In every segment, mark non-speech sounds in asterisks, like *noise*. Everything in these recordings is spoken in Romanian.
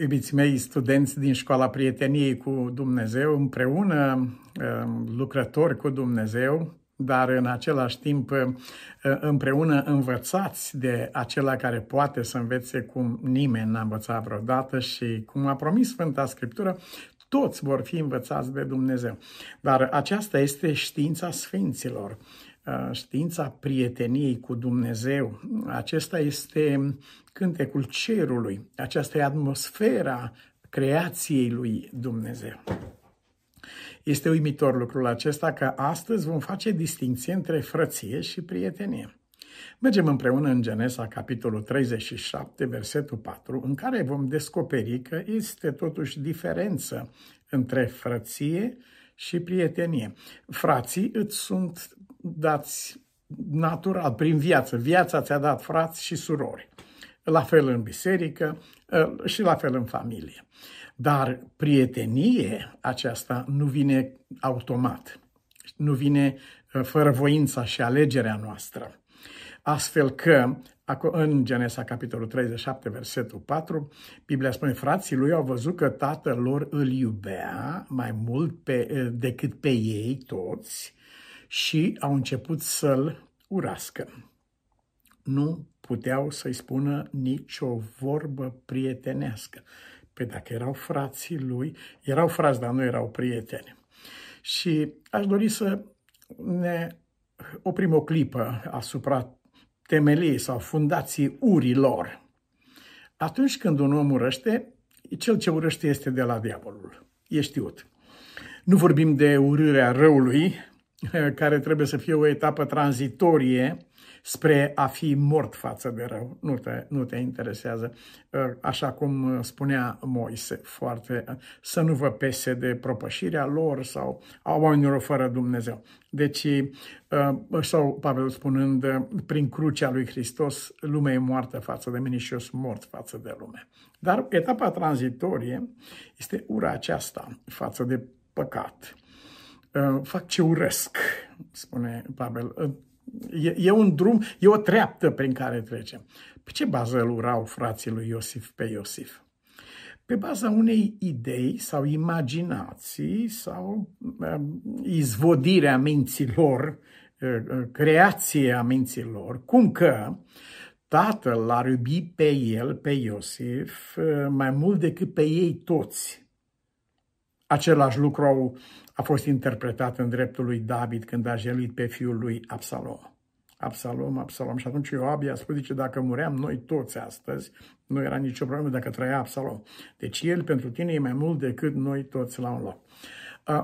iubiții mei, studenți din școala prieteniei cu Dumnezeu, împreună lucrători cu Dumnezeu, dar în același timp împreună învățați de acela care poate să învețe cum nimeni n-a învățat vreodată și cum a promis Sfânta Scriptură, toți vor fi învățați de Dumnezeu. Dar aceasta este știința Sfinților, știința prieteniei cu Dumnezeu. Acesta este cântecul cerului, aceasta e atmosfera creației lui Dumnezeu. Este uimitor lucrul acesta că astăzi vom face distinție între frăție și prietenie. Mergem împreună în Genesa, capitolul 37, versetul 4, în care vom descoperi că este totuși diferență între frăție și prietenie. Frații îți sunt dați natural, prin viață. Viața ți-a dat frați și surori. La fel în biserică ă, și la fel în familie. Dar prietenie aceasta nu vine automat. Nu vine ă, fără voința și alegerea noastră. Astfel că, în Genesa, capitolul 37, versetul 4, Biblia spune, frații lui au văzut că tatăl lor îl iubea mai mult pe, decât pe ei toți și au început să-l urască. Nu puteau să-i spună nicio vorbă prietenească. Pe dacă erau frații lui, erau frați, dar nu erau prieteni. Și aș dori să ne oprim o clipă asupra temelii sau fundații urilor. Atunci când un om urăște, cel ce urăște este de la diavolul. E știut. Nu vorbim de urârea răului, *laughs* care trebuie să fie o etapă tranzitorie spre a fi mort față de rău. Nu te, nu te interesează. Uh, așa cum uh, spunea Moise, foarte, uh, să nu vă pese de propășirea lor sau a oamenilor fără Dumnezeu. Deci, sau Pavel spunând, prin crucea lui Hristos, lumea e moartă față de mine și eu sunt mort față de lume. Dar etapa tranzitorie este ura aceasta față de păcat. Fac ce urăsc, spune Pavel E, e un drum, e o treaptă prin care trecem. Pe ce bază îl urau frații lui Iosif pe Iosif? Pe baza unei idei sau imaginații sau uh, izvodirea minților, uh, creația minților, cum că tatăl l-ar iubi pe el, pe Iosif, uh, mai mult decât pe ei toți. Același lucru au a fost interpretat în dreptul lui David când a jelit pe fiul lui Absalom. Absalom, Absalom. Și atunci Ioab i-a spus, zice, dacă muream noi toți astăzi, nu era nicio problemă dacă trăia Absalom. Deci el pentru tine e mai mult decât noi toți la un loc.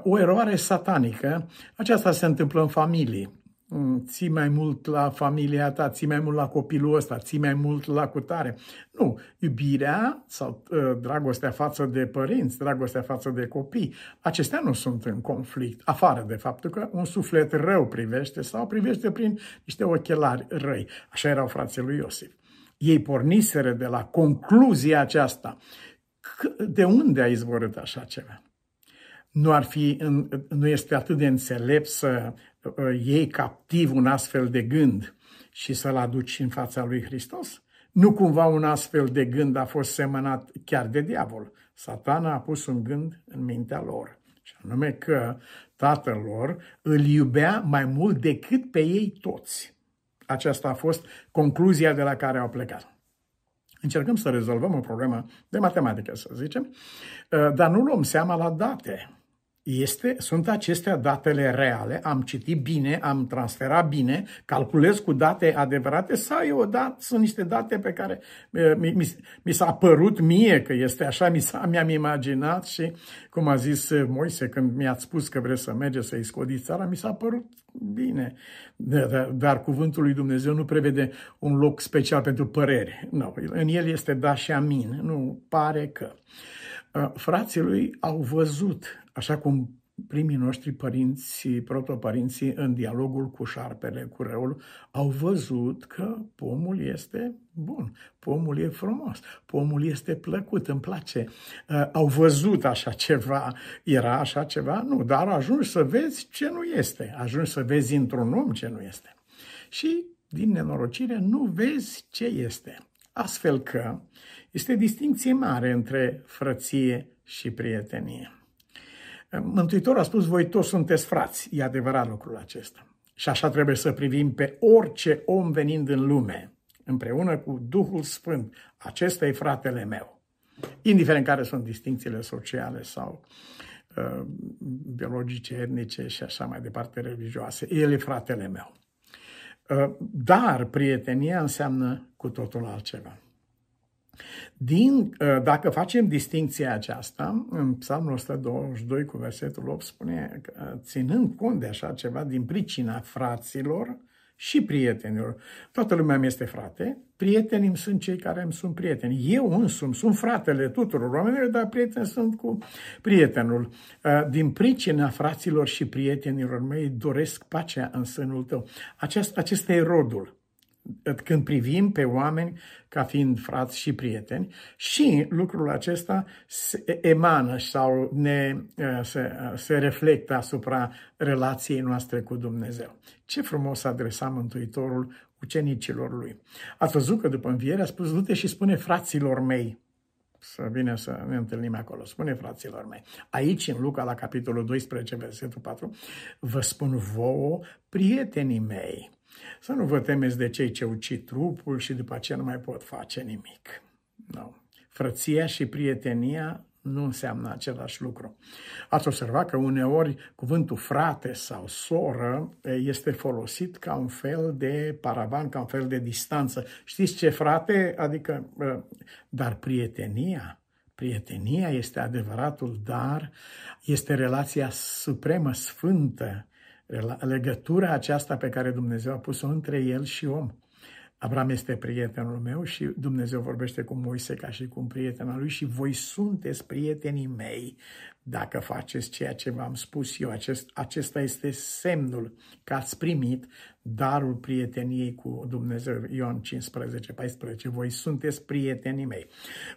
O eroare satanică, aceasta se întâmplă în familie. Mm, ții mai mult la familia ta, ții mai mult la copilul ăsta, ții mai mult la cutare. Nu, iubirea sau uh, dragostea față de părinți, dragostea față de copii, acestea nu sunt în conflict, afară de faptul că un suflet rău privește sau privește prin niște ochelari răi. Așa erau frații lui Iosif. Ei porniseră de la concluzia aceasta. De unde a izvorât așa ceva? Nu ar fi, nu este atât de înțelept să Uh, iei captiv un astfel de gând și să-l aduci în fața lui Hristos? Nu cumva un astfel de gând a fost semănat chiar de diavol. Satana a pus un gând în mintea lor, și anume că tatăl lor îl iubea mai mult decât pe ei toți. Aceasta a fost concluzia de la care au plecat. Încercăm să rezolvăm o problemă de matematică, să zicem, uh, dar nu luăm seama la date este, sunt acestea datele reale, am citit bine, am transferat bine, calculez cu date adevărate sau eu dat, sunt niște date pe care mi, mi, mi s-a părut mie că este așa, mi s-a, mi-am imaginat și, cum a zis Moise când mi-ați spus că vreți să mergeți să-i scodiți țara, mi s-a părut bine. Dar, dar cuvântul lui Dumnezeu nu prevede un loc special pentru păreri. Nu, în el este da și amin. Nu, pare că. Frații lui au văzut așa cum primii noștri părinți, protopărinții, în dialogul cu șarpele, cu răul, au văzut că pomul este bun, pomul e frumos, pomul este plăcut, îmi place. Uh, au văzut așa ceva, era așa ceva? Nu, dar ajungi să vezi ce nu este, ajungi să vezi într-un om ce nu este. Și, din nenorocire, nu vezi ce este. Astfel că Este distinție mare între frăție și prietenie. Mântuitorul a spus, voi toți sunteți frați. E adevărat lucrul acesta. Și așa trebuie să privim pe orice om venind în lume, împreună cu Duhul Sfânt. Acesta e fratele meu. Indiferent care sunt distințiile sociale sau uh, biologice, etnice și așa mai departe, religioase. El e fratele meu. Uh, dar prietenia înseamnă cu totul altceva. Din, uh, dacă facem distinția aceasta, în Psalmul 122 cu versetul 8 spune că ținând cont de așa ceva din pricina fraților și prietenilor. Toată lumea mi este frate, prietenii îmi sunt cei care îmi sunt prieteni. Eu însumi sunt fratele tuturor oamenilor, dar prieteni sunt cu prietenul. Uh, din pricina fraților și prietenilor mei doresc pacea în sânul tău. Acest, acesta e rodul când privim pe oameni ca fiind frați și prieteni și lucrul acesta se emană sau ne, se, se reflectă asupra relației noastre cu Dumnezeu. Ce frumos adresa Mântuitorul ucenicilor lui. Ați văzut că după înviere a spus, du-te și spune fraților mei, să vină să ne întâlnim acolo. Spune fraților mei. Aici, în Luca, la capitolul 12, versetul 4, vă spun vouă, prietenii mei, să nu vă temeți de cei ce ucid trupul și după aceea nu mai pot face nimic. No. Frăția și prietenia nu înseamnă același lucru. Ați observat că uneori cuvântul frate sau soră este folosit ca un fel de paravan, ca un fel de distanță. Știți ce frate? Adică, dar prietenia, prietenia este adevăratul dar, este relația supremă, sfântă, legătura aceasta pe care Dumnezeu a pus-o între el și om. Abraham este prietenul meu și Dumnezeu vorbește cu Moise ca și cu un prieten al lui și voi sunteți prietenii mei dacă faceți ceea ce v-am spus eu. Acest, acesta este semnul că ați primit darul prieteniei cu Dumnezeu. Ioan 15, 14. Voi sunteți prietenii mei.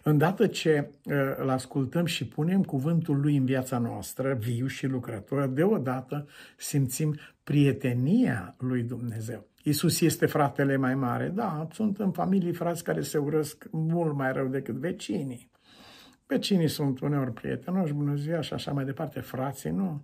Îndată ce uh, îl ascultăm și punem cuvântul lui în viața noastră, viu și lucrător, deodată simțim prietenia lui Dumnezeu. Isus este fratele mai mare. Da, sunt în familii frați care se urăsc mult mai rău decât vecinii. Vecinii sunt uneori prietenoși, bună ziua și așa mai departe, frații nu.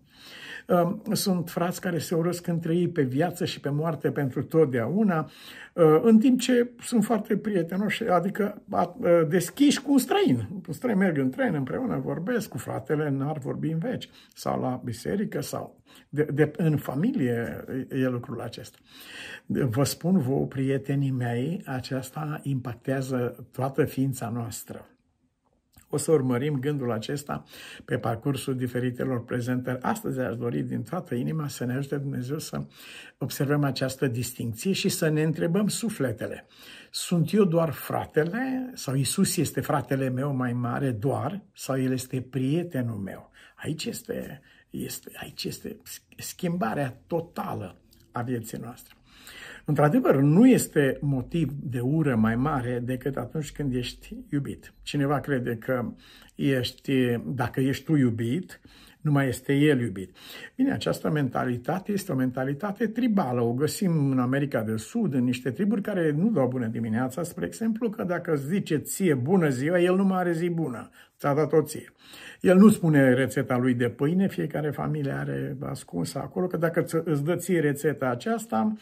Sunt frați care se urăsc între ei pe viață și pe moarte pentru totdeauna, ă, în timp ce sunt foarte prietenoși, adică ă, deschiși cu un străin. Un străin merg în tren împreună, vorbesc cu fratele, n-ar vorbi în veci, sau la biserică, sau de, de, în familie e lucrul acesta. Vă spun vouă, prietenii mei, aceasta impactează toată ființa noastră. O să urmărim gândul acesta pe parcursul diferitelor prezentări. Astăzi aș dori din toată inima să ne ajute Dumnezeu să observăm această distinție și să ne întrebăm sufletele. Sunt eu doar fratele sau Isus este fratele meu mai mare doar sau El este prietenul meu? Aici este, este, aici este schimbarea totală a vieții noastre. Într-adevăr, nu este motiv de ură mai mare decât atunci când ești iubit. Cineva crede că ești, dacă ești tu iubit, nu mai este el iubit. Bine, această mentalitate este o mentalitate tribală. O găsim în America de Sud, în niște triburi care nu dau bună dimineața, spre exemplu, că dacă îți zice ție bună ziua, el nu mai are zi bună. Ți-a dat-o ție. El nu spune rețeta lui de pâine, fiecare familie are ascunsă acolo, că dacă îți dă ție rețeta aceasta,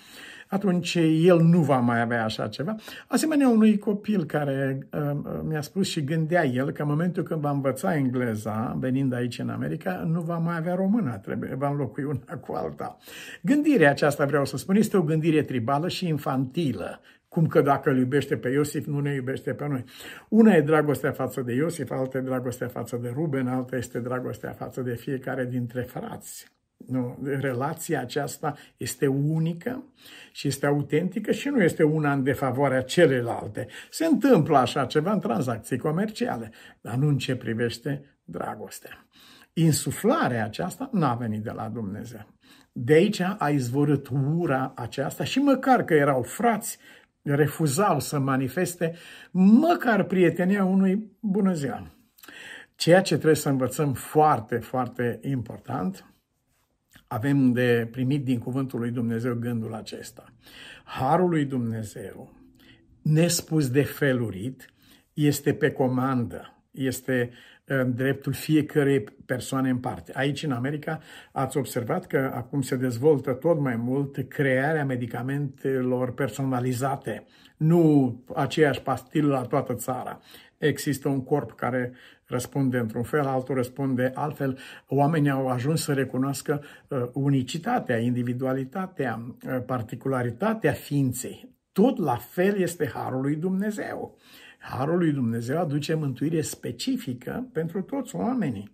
atunci el nu va mai avea așa ceva. Asemenea unui copil care uh, mi-a spus și gândea el că în momentul când va învăța engleza, venind aici în America, nu va mai avea română, trebuie, va înlocui una cu alta. Gândirea aceasta, vreau să spun, este o gândire tribală și infantilă. Cum că dacă îl iubește pe Iosif, nu ne iubește pe noi. Una e dragostea față de Iosif, alta e dragostea față de Ruben, alta este dragostea față de fiecare dintre frați. Nu, relația aceasta este unică și este autentică și nu este una în defavoarea celelalte. Se întâmplă așa ceva în tranzacții comerciale, dar nu în ce privește dragostea. Insuflarea aceasta n-a venit de la Dumnezeu. De aici a izvorât ura aceasta și măcar că erau frați, refuzau să manifeste măcar prietenia unui bună ziua. Ceea ce trebuie să învățăm foarte, foarte important, avem de primit din cuvântul lui Dumnezeu gândul acesta. Harul lui Dumnezeu, nespus de felurit, este pe comandă, este în dreptul fiecărei persoane în parte. Aici, în America, ați observat că acum se dezvoltă tot mai mult crearea medicamentelor personalizate, nu aceeași pastilă la toată țara. Există un corp care răspunde într-un fel, altul răspunde altfel. Oamenii au ajuns să recunoască uh, unicitatea, individualitatea, uh, particularitatea ființei. Tot la fel este Harul lui Dumnezeu. Harul lui Dumnezeu aduce mântuire specifică pentru toți oamenii.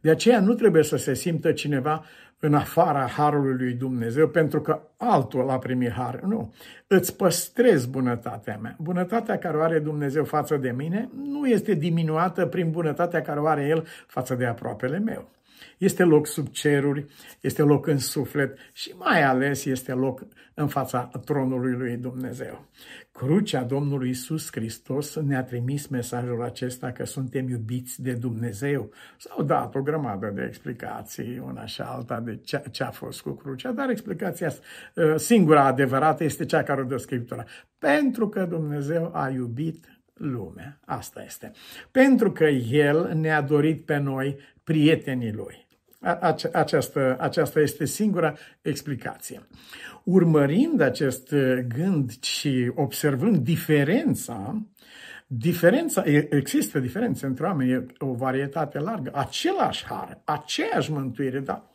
De aceea nu trebuie să se simtă cineva în afara Harului lui Dumnezeu pentru că altul a primit Har. Nu. Îți păstrez bunătatea mea. Bunătatea care o are Dumnezeu față de mine nu este diminuată prin bunătatea care o are El față de aproapele meu. Este loc sub ceruri, este loc în suflet și mai ales este loc în fața tronului lui Dumnezeu. Crucea Domnului Isus Hristos ne-a trimis mesajul acesta că suntem iubiți de Dumnezeu. S-au dat o grămadă de explicații, una și alta, de ce, ce a fost cu crucea, dar explicația uh, singura adevărată este cea care o dă Scriptura. Pentru că Dumnezeu a iubit lumea. Asta este. Pentru că El ne-a dorit pe noi prietenii Lui. Aceasta, aceasta este singura explicație. Urmărind acest gând și observând diferența, diferența, există diferențe între oameni, e o varietate largă, același har, aceeași mântuire, dar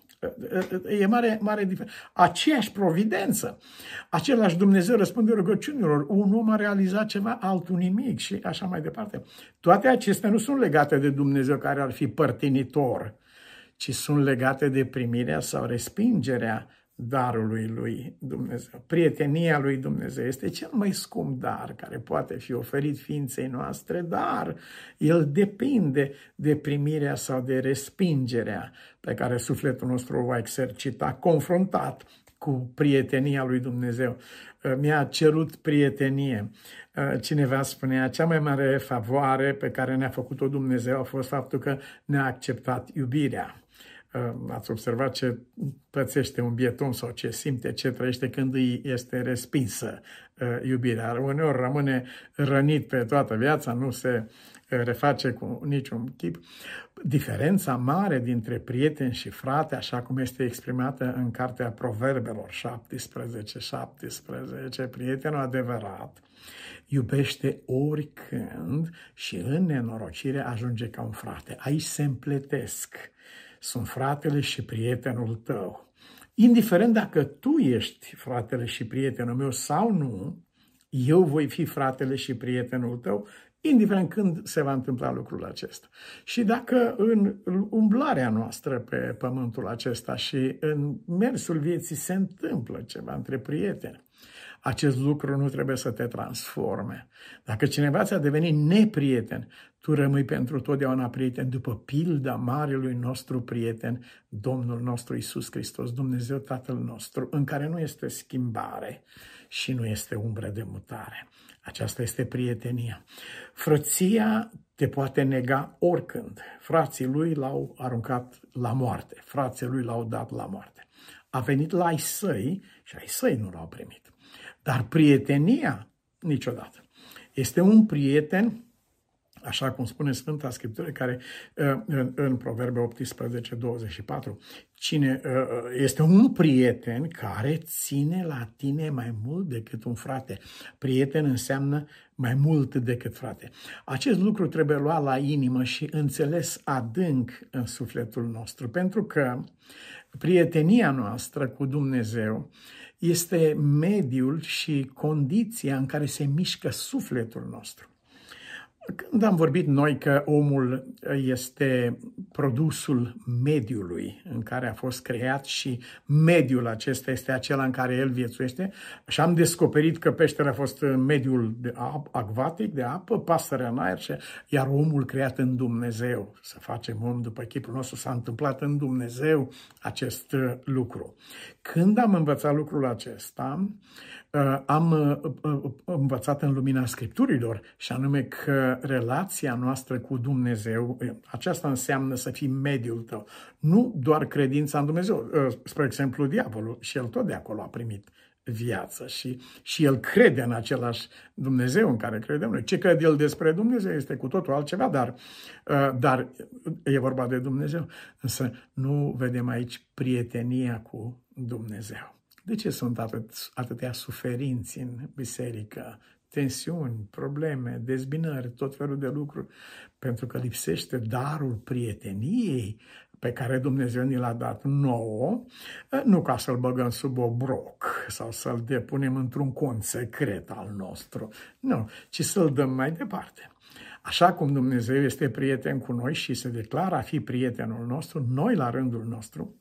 e mare, mare diferență. Aceeași providență, același Dumnezeu răspunde rugăciunilor, un om a realizat ceva, altul nimic și așa mai departe. Toate acestea nu sunt legate de Dumnezeu care ar fi părtinitor, ci sunt legate de primirea sau respingerea darului lui Dumnezeu. Prietenia lui Dumnezeu este cel mai scump dar care poate fi oferit ființei noastre, dar el depinde de primirea sau de respingerea pe care sufletul nostru o va exercita, confruntat cu prietenia lui Dumnezeu. Mi-a cerut prietenie. Cineva spunea, cea mai mare favoare pe care ne-a făcut-o Dumnezeu a fost faptul că ne-a acceptat iubirea ați observat ce pățește un bieton sau ce simte, ce trăiește când îi este respinsă uh, iubirea. Uneori rămâne rănit pe toată viața, nu se uh, reface cu niciun chip. Diferența mare dintre prieten și frate, așa cum este exprimată în Cartea Proverbelor 17, 17, prietenul adevărat iubește oricând și în nenorocire ajunge ca un frate. Aici se împletesc sunt fratele și prietenul tău. Indiferent dacă tu ești fratele și prietenul meu sau nu, eu voi fi fratele și prietenul tău, indiferent când se va întâmpla lucrul acesta. Și dacă în umblarea noastră pe pământul acesta și în mersul vieții se întâmplă ceva între prieteni, acest lucru nu trebuie să te transforme. Dacă cineva ți-a devenit neprieten, tu rămâi pentru totdeauna prieten după pilda marelui nostru prieten, Domnul nostru Isus Hristos, Dumnezeu Tatăl nostru, în care nu este schimbare și nu este umbră de mutare. Aceasta este prietenia. Frăția te poate nega oricând. Frații lui l-au aruncat la moarte, frații lui l-au dat la moarte. A venit la ai săi și ai săi nu l-au primit. Dar prietenia, niciodată. Este un prieten, așa cum spune Sfânta Scriptură, care uh, în, în Proverbe 18, 24, cine uh, uh, este un prieten care ține la tine mai mult decât un frate. Prieten înseamnă mai mult decât frate. Acest lucru trebuie luat la inimă și înțeles adânc în sufletul nostru, pentru că prietenia noastră cu Dumnezeu este mediul și condiția în care se mișcă sufletul nostru. Când am vorbit noi că omul este produsul mediului în care a fost creat și mediul acesta este acela în care el viețuiește, și am descoperit că peștera a fost mediul de ap, acvatic, de apă, pasărea în aer, și, iar omul creat în Dumnezeu. Să facem om după chipul nostru, s-a întâmplat în Dumnezeu acest lucru. Când am învățat lucrul acesta, Uh, am uh, uh, învățat în lumina Scripturilor și anume că relația noastră cu Dumnezeu, aceasta înseamnă să fii mediul tău. Nu doar credința în Dumnezeu. Spre exemplu, diavolul și el tot de acolo a primit viață și, și el crede în același Dumnezeu în care credem noi. Ce crede el despre Dumnezeu este cu totul altceva, dar, uh, dar e vorba de Dumnezeu. Însă nu vedem aici prietenia cu Dumnezeu. De ce sunt atât, atâtea suferinți în biserică, tensiuni, probleme, dezbinări, tot felul de lucruri? Pentru că lipsește darul prieteniei pe care Dumnezeu ni l-a dat nouă, nu ca să-l băgăm sub obroc sau să-l depunem într-un cont secret al nostru, nu, ci să-l dăm mai departe. Așa cum Dumnezeu este prieten cu noi și se declară a fi prietenul nostru, noi la rândul nostru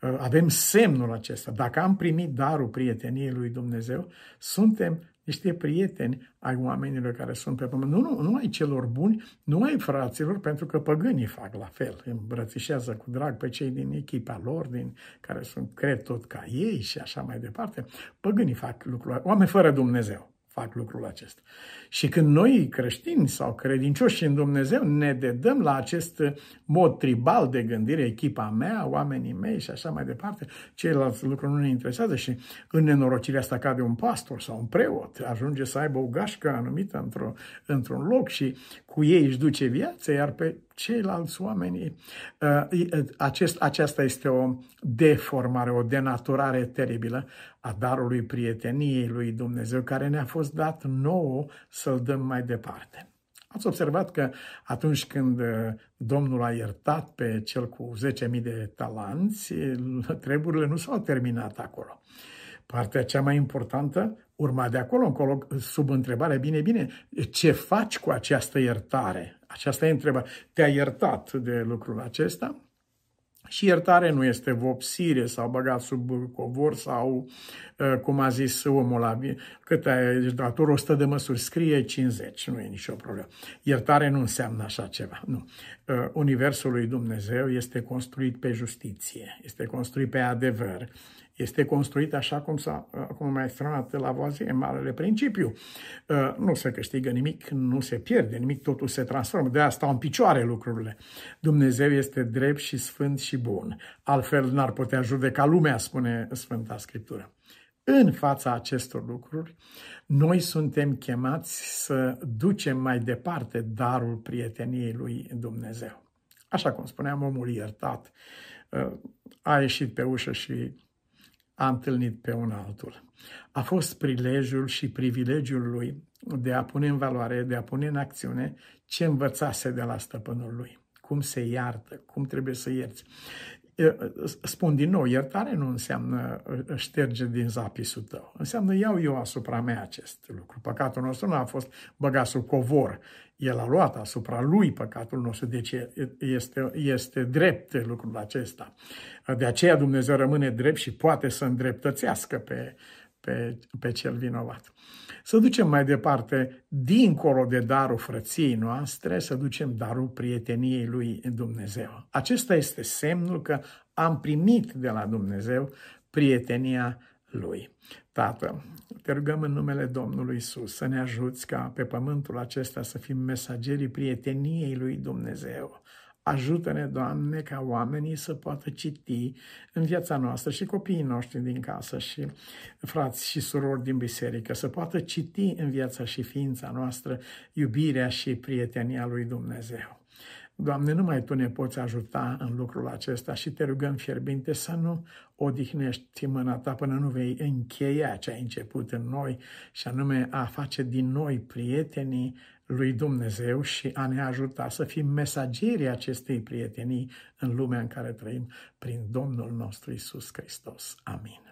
avem semnul acesta. Dacă am primit darul prieteniei lui Dumnezeu, suntem niște prieteni ai oamenilor care sunt pe pământ. Nu, nu, nu ai celor buni, nu ai fraților, pentru că păgânii fac la fel. Îmbrățișează cu drag pe cei din echipa lor, din care sunt, cred tot ca ei și așa mai departe. Păgânii fac lucrul oameni fără Dumnezeu fac lucrul acesta. Și când noi creștini sau credincioși în Dumnezeu ne dedăm la acest mod tribal de gândire, echipa mea, oamenii mei și așa mai departe, ceilalți lucruri nu ne interesează și în nenorocirea asta cade un pastor sau un preot, ajunge să aibă o gașcă anumită într-o, într-un loc și cu ei își duce viața, iar pe ceilalți oameni. Uh, acest, aceasta este o deformare, o denaturare teribilă a darului prieteniei lui Dumnezeu, care ne-a fost dat nouă să-l dăm mai departe. Ați observat că atunci când uh, Domnul a iertat pe cel cu 10.000 de talanți, *laughs* treburile nu s-au terminat acolo. Partea cea mai importantă urma de acolo încolo, sub întrebare, bine, bine, ce faci cu această iertare? Aceasta e întrebarea. Te-a iertat de lucrul acesta? Și iertare nu este vopsire sau băgat sub covor sau, ă, cum a zis omul ăla, cât ai dator 100 de măsuri, scrie 50, nu e nicio problemă. Iertare nu înseamnă așa ceva, nu. Ă, Universul lui Dumnezeu este construit pe justiție, este construit pe adevăr, este construit așa cum, s-a, cum a mai exprimat la voazie, marele principiu. Uh, nu se câștigă nimic, nu se pierde nimic, totul se transformă. De asta stau în picioare lucrurile. Dumnezeu este drept și sfânt și bun. Altfel n-ar putea judeca lumea, spune Sfânta Scriptură. În fața acestor lucruri, noi suntem chemați să ducem mai departe darul prieteniei lui Dumnezeu. Așa cum spuneam, omul iertat uh, a ieșit pe ușă și a întâlnit pe un altul. A fost prilejul și privilegiul lui de a pune în valoare, de a pune în acțiune ce învățase de la stăpânul lui. Cum se iartă, cum trebuie să ierți. Spun din nou, iertare nu înseamnă șterge din zapisul tău. Înseamnă iau eu asupra mea acest lucru. Păcatul nostru nu a fost băgat sub covor. El a luat asupra lui păcatul nostru, deci este, este drept lucrul acesta. De aceea Dumnezeu rămâne drept și poate să îndreptățească pe, pe, pe cel vinovat. Să ducem mai departe, dincolo de darul frăției noastre, să ducem darul prieteniei lui Dumnezeu. Acesta este semnul că am primit de la Dumnezeu prietenia lui. Tată, te rugăm în numele Domnului Isus să ne ajuți ca pe pământul acesta să fim mesagerii prieteniei lui Dumnezeu. Ajută-ne, Doamne, ca oamenii să poată citi în viața noastră și copiii noștri din casă și frați și surori din biserică, să poată citi în viața și ființa noastră iubirea și prietenia lui Dumnezeu. Doamne, numai Tu ne poți ajuta în lucrul acesta și te rugăm fierbinte să nu odihnești mâna Ta până nu vei încheia ce ai început în noi și anume a face din noi prietenii lui Dumnezeu și a ne ajuta să fim mesagerii acestei prietenii în lumea în care trăim prin Domnul nostru Isus Hristos. Amin.